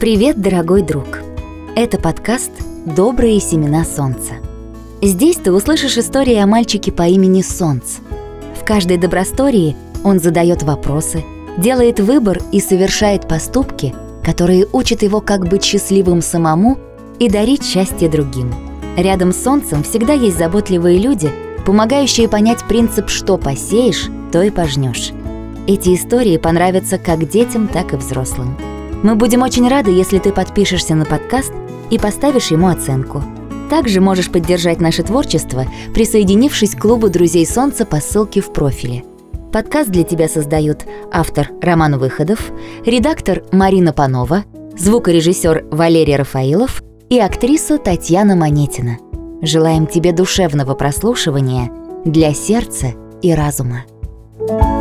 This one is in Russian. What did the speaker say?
Привет, дорогой друг! Это подкаст «Добрые семена солнца». Здесь ты услышишь истории о мальчике по имени Солнц. В каждой добростории он задает вопросы, делает выбор и совершает поступки, которые учат его как быть счастливым самому и дарить счастье другим. Рядом с Солнцем всегда есть заботливые люди, помогающие понять принцип «что посеешь, то и пожнешь». Эти истории понравятся как детям, так и взрослым. Мы будем очень рады, если ты подпишешься на подкаст и поставишь ему оценку. Также можешь поддержать наше творчество, присоединившись к клубу «Друзей Солнца» по ссылке в профиле. Подкаст для тебя создают автор Роман Выходов, редактор Марина Панова, звукорежиссер Валерий Рафаилов и актриса Татьяна Монетина. Желаем тебе душевного прослушивания для сердца и разума. thank you